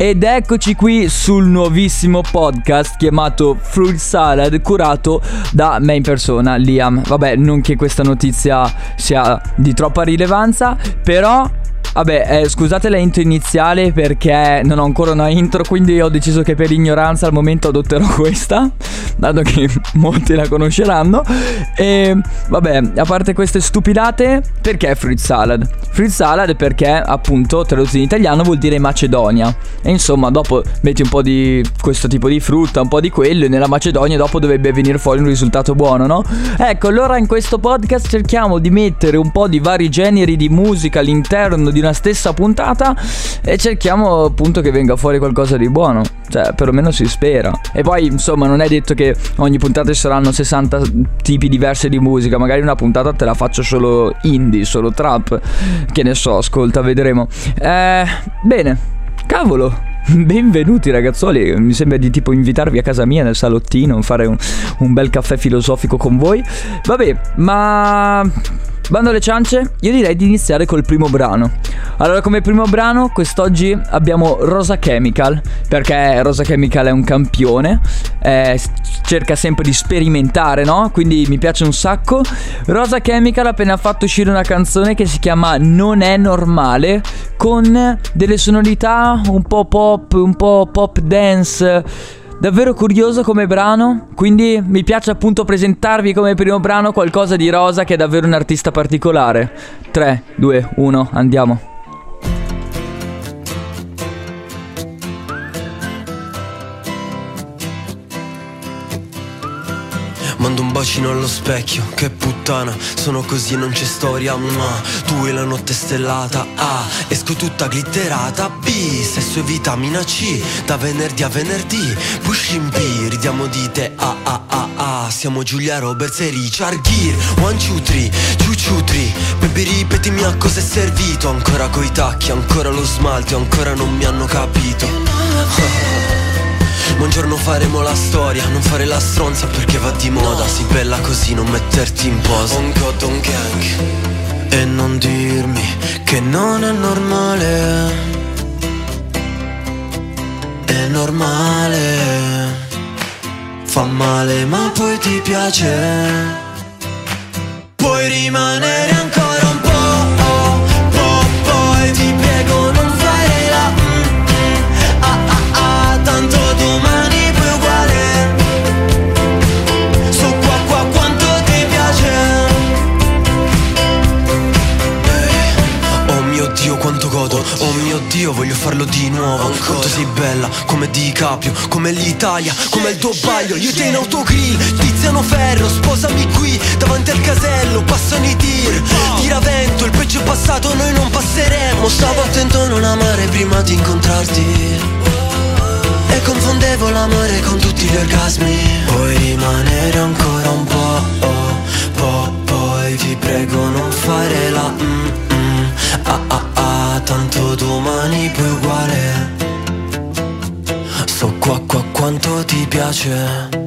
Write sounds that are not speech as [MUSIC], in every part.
Ed eccoci qui sul nuovissimo podcast chiamato Fruit Salad curato da me in persona, Liam. Vabbè, non che questa notizia sia di troppa rilevanza, però Vabbè, eh, scusate la intro iniziale perché non ho ancora una intro, quindi ho deciso che per ignoranza al momento adotterò [LAUGHS] questa, dato che [LAUGHS] molti la conosceranno. E vabbè, a parte queste stupidate, perché fruit salad? Fruit salad perché appunto tradotto in italiano vuol dire Macedonia. E insomma, dopo metti un po' di questo tipo di frutta, un po' di quello e nella Macedonia dopo dovrebbe venire fuori un risultato buono, no? Ecco, allora in questo podcast cerchiamo di mettere un po' di vari generi di musica all'interno di una stessa puntata e cerchiamo appunto che venga fuori qualcosa di buono. Cioè, perlomeno si spera. E poi, insomma, non è detto che ogni puntata ci saranno 60 tipi diversi di musica. Magari una puntata te la faccio solo indie, solo trap. Che ne so, ascolta, vedremo. Eh, bene. Cavolo, [LAUGHS] Benvenuti ragazzoli, mi sembra di tipo invitarvi a casa mia nel salottino, fare un, un bel caffè filosofico con voi. Vabbè, ma Bando alle ciance, io direi di iniziare col primo brano. Allora, come primo brano, quest'oggi abbiamo Rosa Chemical, perché Rosa Chemical è un campione, eh, cerca sempre di sperimentare, no? Quindi mi piace un sacco. Rosa Chemical ha appena fatto uscire una canzone che si chiama Non è normale, con delle sonorità un po' pop, un po' pop dance davvero curioso come brano, quindi mi piace appunto presentarvi come primo brano qualcosa di Rosa che è davvero un artista particolare. 3, 2, 1, andiamo. Mando un bacino allo specchio, che puttana Sono così non c'è storia, ma Tu e la notte stellata, A Esco tutta glitterata, B Sesso e vitamina C Da venerdì a venerdì Pushing B, ridiamo di te, A, A, A, A Siamo Giulia Roberts e Richard Gere One, two, three, two, two, three Baby ripetimi a cosa è servito Ancora coi tacchi, ancora lo smalto Ancora non mi hanno capito [LAUGHS] Ma un giorno faremo la storia, non fare la stronza perché va di moda. Sei bella così, non metterti in posa. Un cotton gang. E non dirmi che non è normale. È normale. Fa male ma poi ti piace. Puoi rimanere ancora un po', Dio voglio farlo di nuovo Quanto sei bella, come Di Caprio, come l'Italia, come il tuo baglio Io te in autogrill, Tiziano Ferro, sposami qui Davanti al casello, passano i tir. Tiravento, il peggio è passato, noi non passeremo. Stavo attento a non amare prima di incontrarti. E confondevo l'amore con tutti gli orgasmi. Puoi rimanere ancora un po', oh, po', poi ti prego non fare la mm, ah ah ah, tanto domani poi uguale. So qua qua quanto ti piace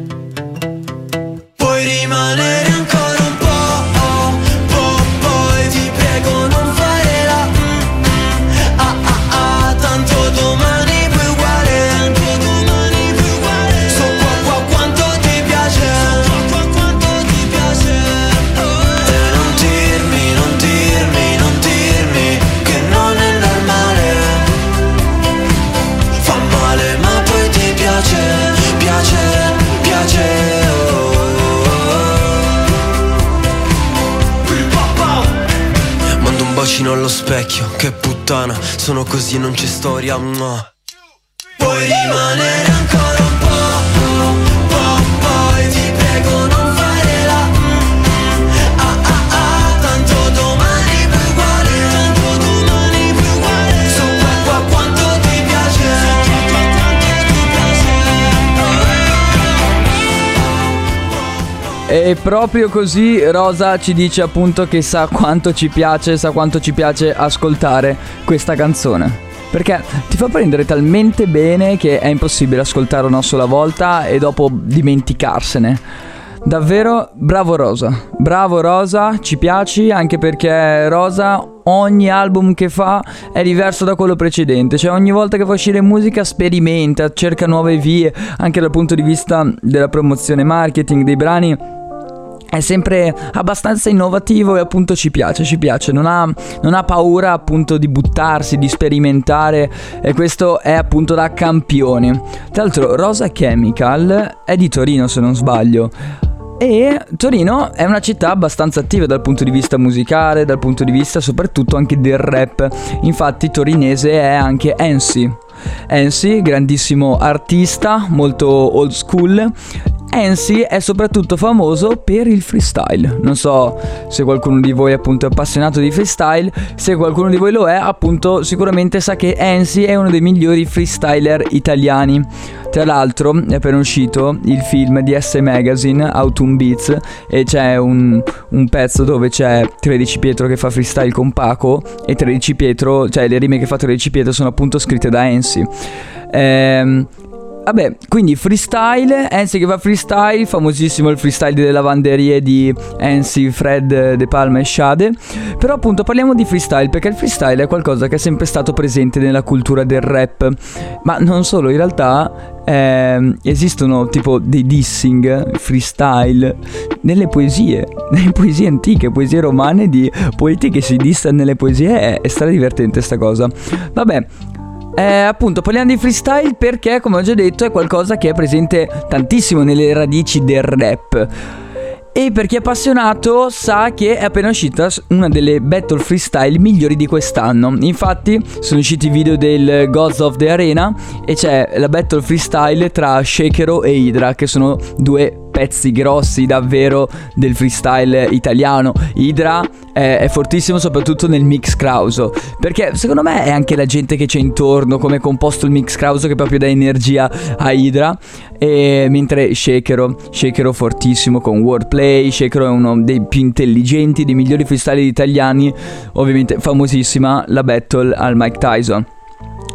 specchio, che puttana Sono così non c'è storia mua. Puoi rimanere ancora E proprio così Rosa ci dice appunto che sa quanto ci piace, sa quanto ci piace ascoltare questa canzone. Perché ti fa prendere talmente bene che è impossibile ascoltare una sola volta e dopo dimenticarsene. Davvero bravo Rosa, bravo Rosa, ci piaci anche perché Rosa ogni album che fa è diverso da quello precedente, cioè ogni volta che fa uscire musica sperimenta, cerca nuove vie, anche dal punto di vista della promozione marketing dei brani è sempre abbastanza innovativo e appunto ci piace, ci piace, non ha, non ha, paura appunto di buttarsi, di sperimentare e questo è appunto da campione. Tra l'altro Rosa Chemical è di Torino se non sbaglio. E Torino è una città abbastanza attiva dal punto di vista musicale, dal punto di vista soprattutto anche del rap. Infatti torinese è anche Ensi. Ensi, grandissimo artista, molto old school Ansi è soprattutto famoso per il freestyle. Non so se qualcuno di voi appunto è appassionato di freestyle, se qualcuno di voi lo è, appunto sicuramente sa che Ansi è uno dei migliori freestyler italiani. Tra l'altro è appena uscito il film di S Magazine, Autumn Beats, e c'è un, un, pezzo dove c'è 13 Pietro che fa freestyle con Paco e 13 Pietro, cioè le rime che fa 13 Pietro sono appunto scritte da Ansi. Ehm, Vabbè, quindi freestyle, Ensi che fa freestyle, famosissimo il freestyle delle lavanderie di Ensi, Fred, De Palma e Shade. Però appunto parliamo di freestyle perché il freestyle è qualcosa che è sempre stato presente nella cultura del rap. Ma non solo, in realtà eh, esistono tipo dei dissing freestyle nelle poesie, [LAUGHS] nelle poesie antiche, poesie romane di poeti che si dissano nelle poesie. È, è stradivertente sta cosa. Vabbè, eh, appunto, parliamo di freestyle perché, come ho già detto, è qualcosa che è presente tantissimo nelle radici del rap. E per chi è appassionato sa che è appena uscita una delle battle freestyle migliori di quest'anno. Infatti sono usciti i video del Gods of the Arena e c'è la battle freestyle tra Shakero e Hydra che sono due pezzi grossi davvero del freestyle italiano. Hydra è, è, fortissimo soprattutto nel mix Krauso, perché secondo me è anche la gente che c'è intorno, come è composto il mix Krauso che proprio dà energia a Hydra, e mentre Shakero, Shakero fortissimo con wordplay, Shakero è uno dei più intelligenti, dei migliori freestyle italiani, ovviamente famosissima la battle al Mike Tyson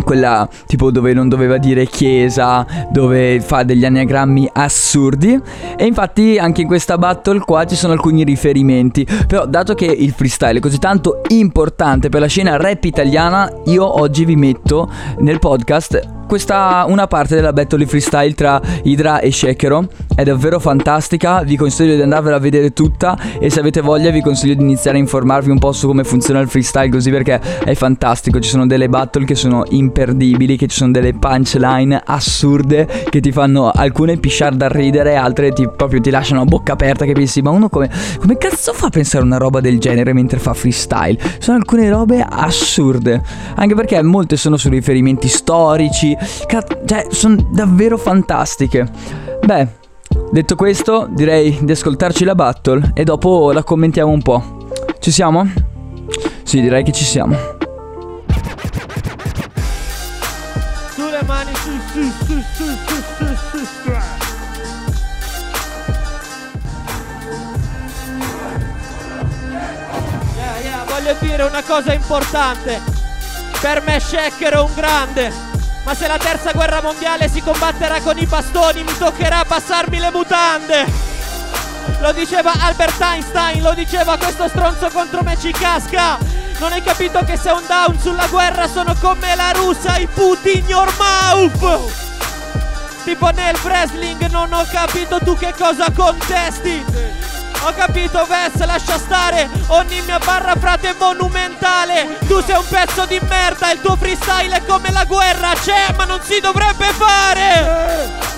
quella tipo dove non doveva dire chiesa, dove fa degli anagrammi assurdi. E infatti anche in questa battle qua ci sono alcuni riferimenti. Però dato che il freestyle è così tanto importante per la scena rap italiana, io oggi vi metto nel podcast questa una parte della battle freestyle tra Hydra e Shekero. È davvero fantastica, vi consiglio di andarvela a vedere tutta e se avete voglia vi consiglio di iniziare a informarvi un po' su come funziona il freestyle così perché è fantastico, ci sono delle battle che sono imperdibili, che ci sono delle punchline assurde che ti fanno alcune pisciare da ridere, altre ti, proprio ti lasciano a bocca aperta che pensi ma uno come, come cazzo fa a pensare una roba del genere mentre fa freestyle? Sono alcune robe assurde, anche perché molte sono su riferimenti storici, cioè, sono davvero fantastiche. Beh, detto questo, direi di ascoltarci la battle e dopo la commentiamo un po'. Ci siamo? Sì, direi che ci siamo. Sulle mani su, su, su, su, su, su, su, su. voglio dire una cosa importante. Per me Shaq era un grande, ma se la terza guerra mondiale si combatterà con i bastoni, mi toccherà passarmi le mutande. Lo diceva Albert Einstein, lo diceva questo stronzo contro me ci casca. Non hai capito che se un down sulla guerra sono come la russa, i puti in your mouth. Tipo nel wrestling non ho capito tu che cosa contesti. Ho capito Vess, lascia stare. Ogni mia barra frate è monumentale. Tu sei un pezzo di merda Il tuo freestyle è come la guerra. C'è ma non si dovrebbe fare.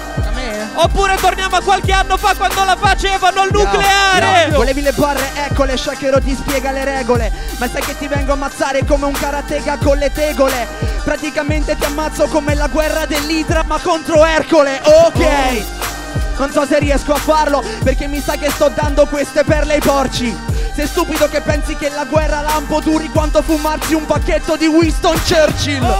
Oppure torniamo a qualche anno fa quando la facevano al nucleare. no, no. Volevi le barre, eccole, Shakero ti spiega le regole. Ma sai che ti vengo a ammazzare come un karateka con le tegole? Praticamente ti ammazzo come la guerra dell'Idra ma contro Ercole, ok. Oh. Non so se riesco a farlo perché mi sa che sto dando queste perle ai porci. Sei stupido che pensi che la guerra lampo duri quanto fumarsi un pacchetto di Winston Churchill.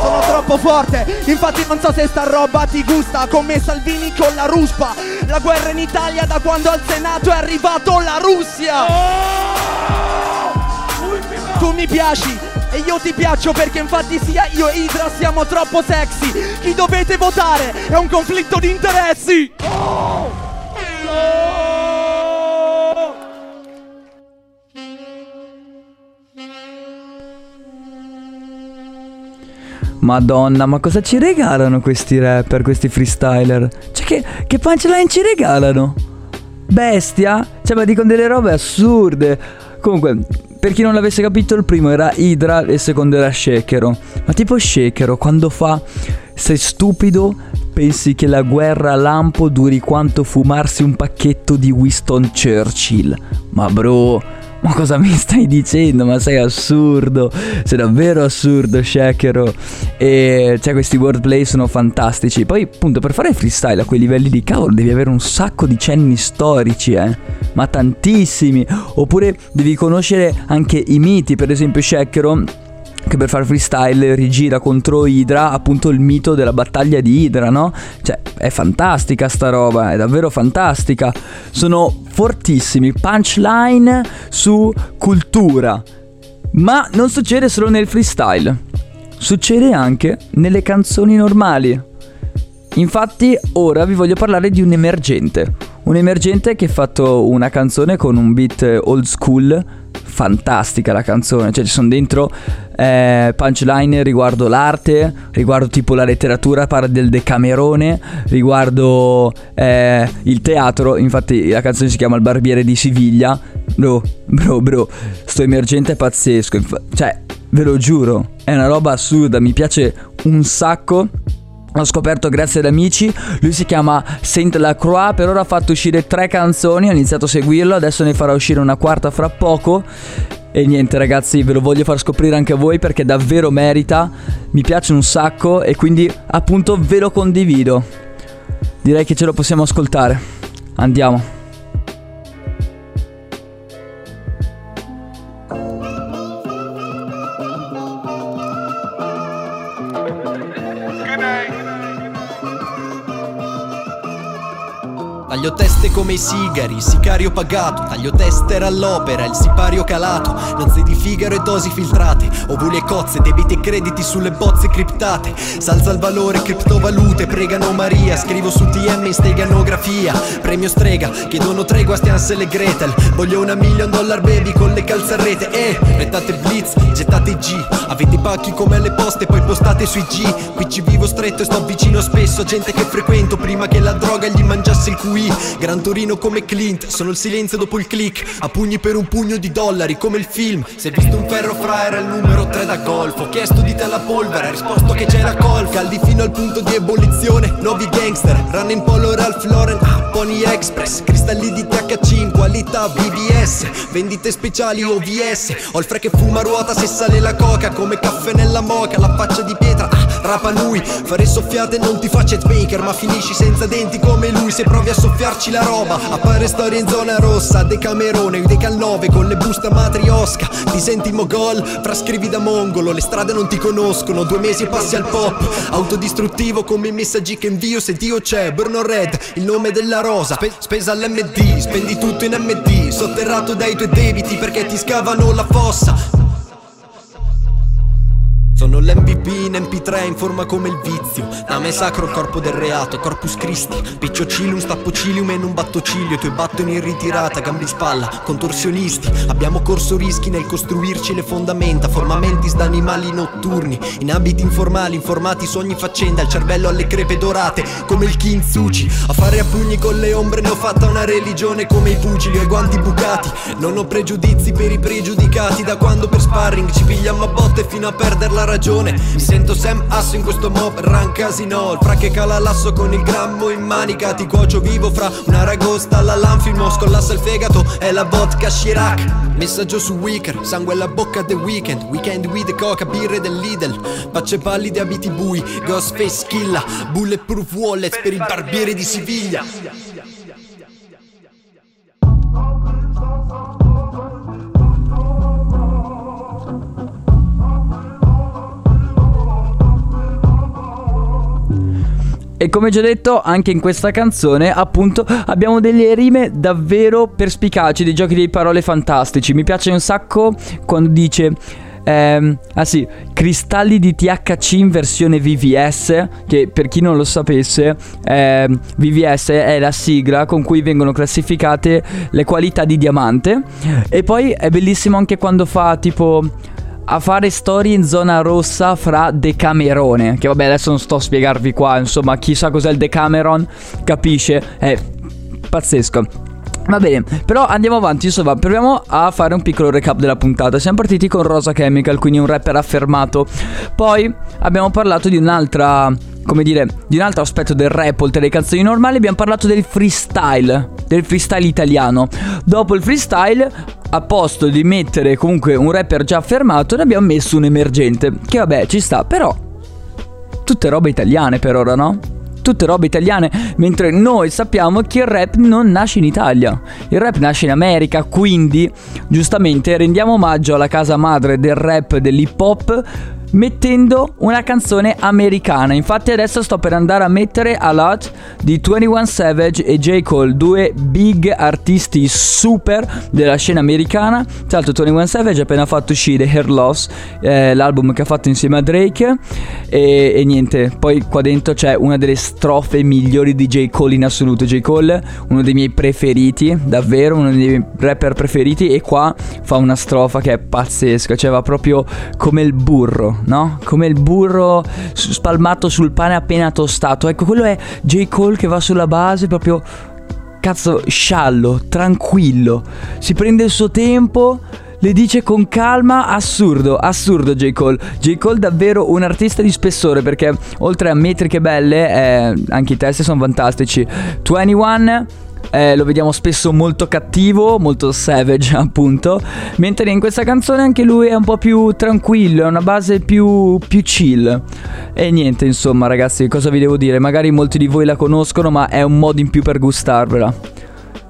Sono troppo forte, infatti non so se sta roba ti gusta come Salvini con la ruspa. La guerra in Italia da quando al Senato è arrivato la Russia. Tu mi piaci, e io ti piaccio perché infatti sia io e Idra siamo troppo sexy Chi dovete votare è un conflitto di interessi oh! No! Madonna, ma cosa ci regalano questi rapper, questi freestyler? Cioè che, che punchline ci regalano? Bestia? Cioè ma dicono delle robe assurde Comunque, per chi non l'avesse capito, il primo era Hydra e il secondo era Shakero. Ma tipo Shakero, quando fa sei stupido, pensi che la guerra lampo duri quanto fumarsi un pacchetto di Winston Churchill. Ma bro, ma cosa mi stai dicendo? Ma sei assurdo. Sei davvero assurdo, Shakero. E cioè, questi wordplay sono fantastici. Poi, appunto, per fare freestyle a quei livelli di cavolo devi avere un sacco di cenni storici, eh. Ma tantissimi. Oppure devi conoscere anche i miti. Per esempio, Shakero che per fare freestyle rigira contro Hydra appunto il mito della battaglia di Hydra, no? Cioè, è fantastica sta roba, è davvero fantastica. Sono fortissimi, punchline su cultura. Ma non succede solo nel freestyle, succede anche nelle canzoni normali. Infatti ora vi voglio parlare di un emergente, un emergente che ha fatto una canzone con un beat old school fantastica la canzone, cioè ci sono dentro eh, punchline riguardo l'arte, riguardo tipo la letteratura, parla del Decamerone, riguardo eh, il teatro, infatti la canzone si chiama Il barbiere di Siviglia, bro, bro, bro, sto emergente è pazzesco, cioè ve lo giuro, è una roba assurda, mi piace un sacco. L'ho scoperto grazie ad amici, lui si chiama Saint Lacroix, per ora ha fatto uscire tre canzoni, ho iniziato a seguirlo, adesso ne farà uscire una quarta fra poco. E niente ragazzi, ve lo voglio far scoprire anche a voi perché davvero merita, mi piace un sacco e quindi appunto ve lo condivido. Direi che ce lo possiamo ascoltare. Andiamo. Taglio teste come i sigari, sicario pagato. Taglio tester all'opera, il sipario calato. Non sei di Figaro e dosi filtrate. Ovuli e cozze, debiti e crediti sulle bozze criptate. Salza il valore, criptovalute, pregano Maria. Scrivo su TM in steganografia. Premio strega, chiedono tregua stiamo e Gretel. Voglio una million dollar baby con le calze a rete. Eh, rettate blitz, gettate G. Avete i pacchi come alle poste, poi postate sui G. Qui ci vivo stretto e sto vicino spesso a gente che frequento. Prima che la droga gli mangiasse il QI Gran Torino come Clint, sono il silenzio dopo il click. A pugni per un pugno di dollari come il film. Se visto un ferro fra era il numero 3 da golf Ho chiesto di te la polvere, ha risposto che c'era col Caldi fino al punto di ebollizione, nuovi gangster. Run in polo Ralph Lauren, ah, Pony Express. Cristalli di THC in qualità BBS Vendite speciali OVS Ho il fre che fuma ruota se sale la coca. Come caffè nella moca, la faccia di pietra ah, Rapa lui, fare soffiate non ti fa chat maker Ma finisci senza denti come lui. Se provi a soffiarci la roba Appare storia in zona rossa, Decamerone, Decal 9 con le buste matriosca Ti senti mogol, frascrivi da mongolo Le strade non ti conoscono, due mesi e passi al pop. Autodistruttivo come i messaggi che invio se Dio c'è Burno Red, il nome della rosa. Spe- Spesa all'MD, spendi tutto in MD Sotterrato dai tuoi debiti perché ti scavano la fossa sono l'MVP in MP3 in forma come il vizio. Name sacro il corpo del reato, Corpus Christi. Piccio cilium, stappo cilium e non batto ciglio I tuoi battono in ritirata, gambi spalla, contorsionisti. Abbiamo corso rischi nel costruirci le fondamenta Formamentis da animali notturni. In abiti informali, informati sogni faccenda Il cervello alle crepe dorate, come il Kintsuchi A fare a pugni con le ombre ne ho fatta una religione Come i pugili ho i guanti bucati. Non ho pregiudizi per i pregiudicati Da quando per sparring ci pigliamo a botte fino a perderla ragione Mi sento Sam Asso in questo mob run casino. Il fra che cala l'asso con il grammo in manica. Ti cuocio vivo fra una ragosta alla lanfilmo Scollassa il fegato. E la vodka Chirac. Messaggio su Wicker, sangue alla bocca The Weekend. Weekend with coca, birre del Lidl. Facce pallide, abiti bui, Ghostface killa Bulletproof wallet per il barbiere di Siviglia E come già detto, anche in questa canzone, appunto, abbiamo delle rime davvero perspicaci, dei giochi di parole fantastici. Mi piace un sacco quando dice. Ehm, ah sì, cristalli di THC in versione VVS, che per chi non lo sapesse, ehm, VVS è la sigla con cui vengono classificate le qualità di diamante. E poi è bellissimo anche quando fa tipo a fare storie in zona rossa fra Decamerone. Che vabbè, adesso non sto a spiegarvi qua, insomma, chi sa cos'è il Decameron capisce, è pazzesco. Va bene, però andiamo avanti, insomma, proviamo a fare un piccolo recap della puntata. Siamo partiti con Rosa Chemical, quindi un rapper affermato. Poi abbiamo parlato di un'altra, come dire, di un altro aspetto del rap, oltre alle canzoni normali, abbiamo parlato del freestyle, del freestyle italiano. Dopo il freestyle, a posto di mettere comunque un rapper già affermato, ne abbiamo messo un emergente, che vabbè, ci sta, però tutte robe italiane per ora, no? Tutte robe italiane, mentre noi sappiamo che il rap non nasce in Italia, il rap nasce in America, quindi giustamente rendiamo omaggio alla casa madre del rap, dell'hip hop mettendo una canzone americana. Infatti adesso sto per andare a mettere a lot di 21 Savage e J. Cole, due big artisti super della scena americana. Tra l'altro 21 Savage ha appena fatto uscire Hair Loss, eh, l'album che ha fatto insieme a Drake e, e, niente, poi qua dentro c'è una delle strofe migliori di J. Cole in assoluto. J. Cole, uno dei miei preferiti, davvero uno dei miei rapper preferiti e qua fa una strofa che è pazzesca, cioè va proprio come il burro no? Come il burro spalmato sul pane appena tostato. Ecco, quello è J. Cole che va sulla base proprio cazzo sciallo, tranquillo. Si prende il suo tempo le dice con calma, assurdo, assurdo J. Cole. J. Cole davvero un artista di spessore perché oltre a metriche belle, eh, anche i testi sono fantastici. 21 eh, lo vediamo spesso molto cattivo, molto savage [LAUGHS] appunto, mentre in questa canzone anche lui è un po' più tranquillo, è una base più, più chill. E niente, insomma ragazzi, cosa vi devo dire? Magari molti di voi la conoscono, ma è un modo in più per gustarvela.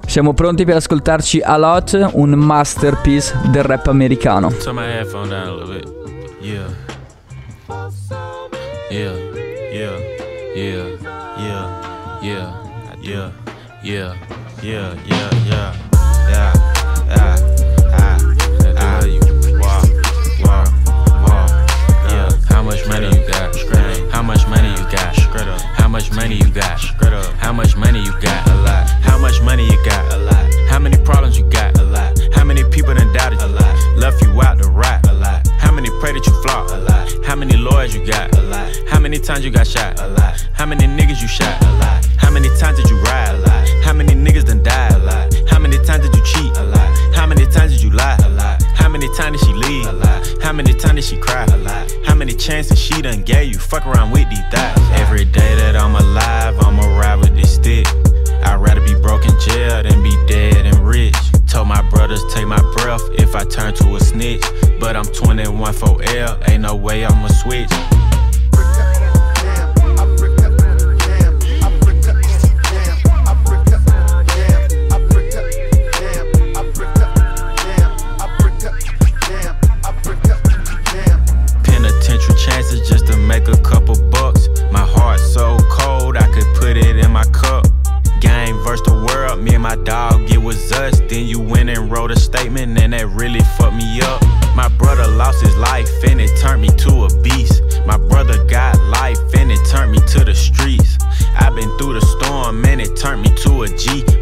Siamo pronti per ascoltarci a lot, un masterpiece del rap americano. Yeah. Yeah, yeah, yeah, yeah, yeah, yeah. Yeah, yeah, yeah, yeah, yeah, yeah, yeah. Ah, you wow, wow, wow. Yeah. How much money you got? How much money you got? How much money you got? How much money you got? A lot. How much money you got? A lot. How many problems you got? A lot. How many people done doubted you? A lot. Left you out to rot? A lot. How many pray that you flop? A lot. How many lawyers you got? A lot. How many times you got shot? A lot. How many niggas you shot? A lot. How many times did you ride? A lot. How many niggas done died? A lot. How many times did you cheat? A lot. How many times did you lie? A lot. How many times did she leave? A lot. How many times did she cry? A lot. How many chances she done gave you? Fuck around with these thoughts. Every day that I'm alive, I'ma ride 21 for L, ain't no way I'ma switch.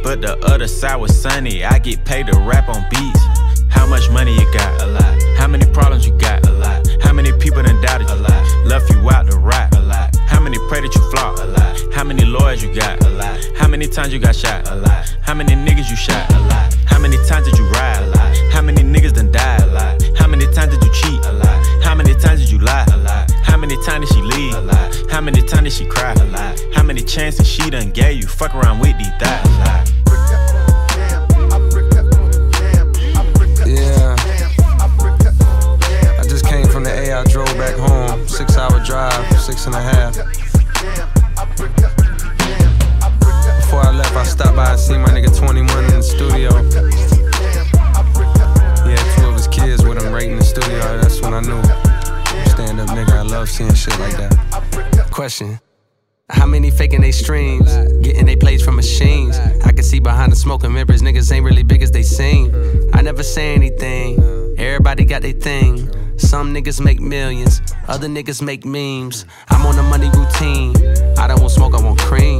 but the other side was sunny. I get paid to rap on beats. How much money you got? A lot. How many problems you got? A lot. How many people done doubted you? A lot. Left you out to rap? A lot. How many pray that you flop? A lot. How many lawyers you got? A lot. How many times you got shot? A lot. How many niggas you shot? A lot. How many times did you ride? A lot. How many niggas done died? A lot. How many times did you cheat? A lot many times did you lie? A lot. How many times did she leave? A lot. How many times did she cry? A lot. How many chances she done gave you? Fuck around with these thighs. A lot. Yeah. I just came from the A. I drove back home. Six hour drive, six and a half. Before I left, I stopped by and seen my nigga 21 in the studio. shit like that. Question. How many faking they streams? Getting they plays from machines. I can see behind the smoking mirrors, niggas ain't really big as they seem. I never say anything. Everybody got their thing. Some niggas make millions, other niggas make memes. I'm on a money routine. I don't want smoke, I want cream.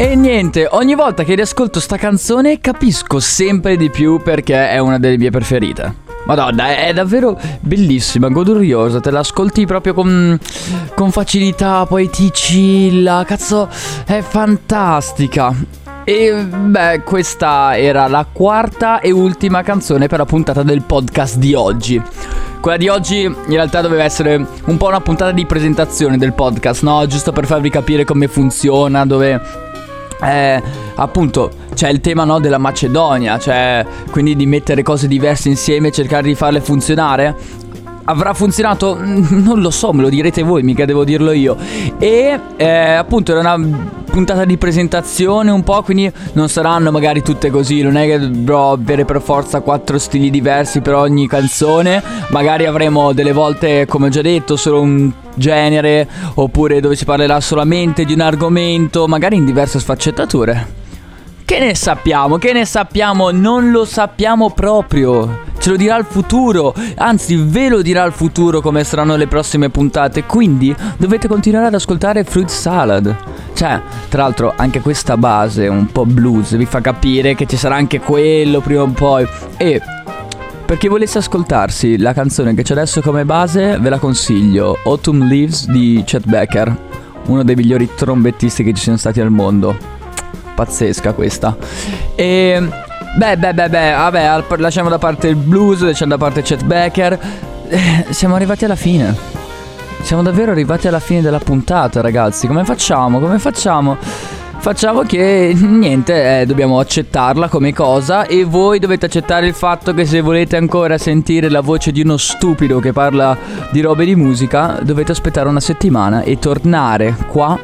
E niente, ogni volta che riascolto sta canzone capisco sempre di più perché è una delle mie preferite. Madonna, è davvero bellissima, goduriosa, te l'ascolti proprio con, con facilità, poi ti chilla, cazzo, è fantastica. E beh, questa era la quarta e ultima canzone per la puntata del podcast di oggi. Quella di oggi in realtà doveva essere un po' una puntata di presentazione del podcast, no? Giusto per farvi capire come funziona, dove eh, appunto c'è il tema no, della Macedonia, cioè quindi di mettere cose diverse insieme e cercare di farle funzionare. Avrà funzionato? [LAUGHS] Non lo so, me lo direte voi, mica devo dirlo io. E eh, appunto era una puntata di presentazione un po', quindi non saranno magari tutte così, non è che dovrò avere per forza quattro stili diversi per ogni canzone, magari avremo delle volte, come ho già detto, solo un genere, oppure dove si parlerà solamente di un argomento, magari in diverse sfaccettature. Che ne sappiamo? Che ne sappiamo? Non lo sappiamo proprio. Ce lo dirà il futuro. Anzi, ve lo dirà il futuro come saranno le prossime puntate. Quindi dovete continuare ad ascoltare Fruit Salad. Cioè, tra l'altro, anche questa base un po' blues vi fa capire che ci sarà anche quello prima o poi. E per chi volesse ascoltarsi la canzone che c'è adesso come base, ve la consiglio. Autumn Leaves di Chet Becker, uno dei migliori trombettisti che ci siano stati al mondo. Pazzesca questa. E beh, beh, beh, beh, vabbè, lasciamo da parte il blues, lasciamo da parte Chet Becker. Eh, siamo arrivati alla fine. Siamo davvero arrivati alla fine della puntata, ragazzi. Come facciamo? Come facciamo? Facciamo che niente, eh, dobbiamo accettarla come cosa e voi dovete accettare il fatto che se volete ancora sentire la voce di uno stupido che parla di robe di musica, dovete aspettare una settimana e tornare qua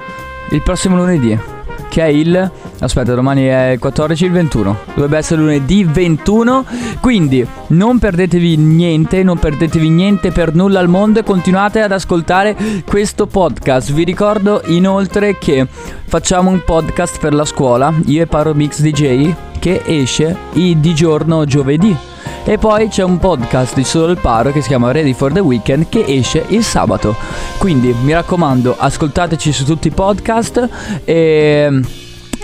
il prossimo lunedì. Che è il... Aspetta, domani è il 14 il 21. Dovrebbe essere lunedì 21. Quindi non perdetevi niente, non perdetevi niente per nulla al mondo e continuate ad ascoltare questo podcast. Vi ricordo inoltre che facciamo un podcast per la scuola, io e Paro Mix DJ, che esce di giorno giovedì. E poi c'è un podcast di Solo il Paro che si chiama Ready for the Weekend che esce il sabato. Quindi mi raccomando, ascoltateci su tutti i podcast e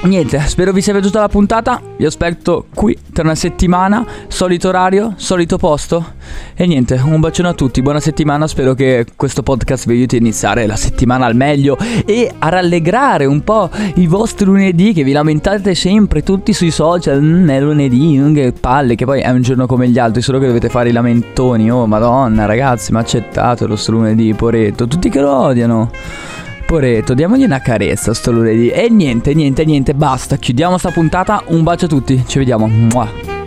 niente, spero vi sia piaciuta la puntata. Vi aspetto qui tra una settimana, solito orario, solito posto. E niente, un bacione a tutti, buona settimana, spero che questo podcast vi aiuti a iniziare la settimana al meglio e a rallegrare un po' i vostri lunedì che vi lamentate sempre tutti sui social, "Mm, è lunedì, mm, che palle, che poi è un giorno come gli altri, solo che dovete fare i lamentoni, oh madonna ragazzi, ma accettatelo sto lunedì, poretto, tutti che lo odiano. Poretto, diamogli una carezza sto lunedì. E niente, niente, niente, basta. Chiudiamo sta puntata. Un bacio a tutti. Ci vediamo. Mua.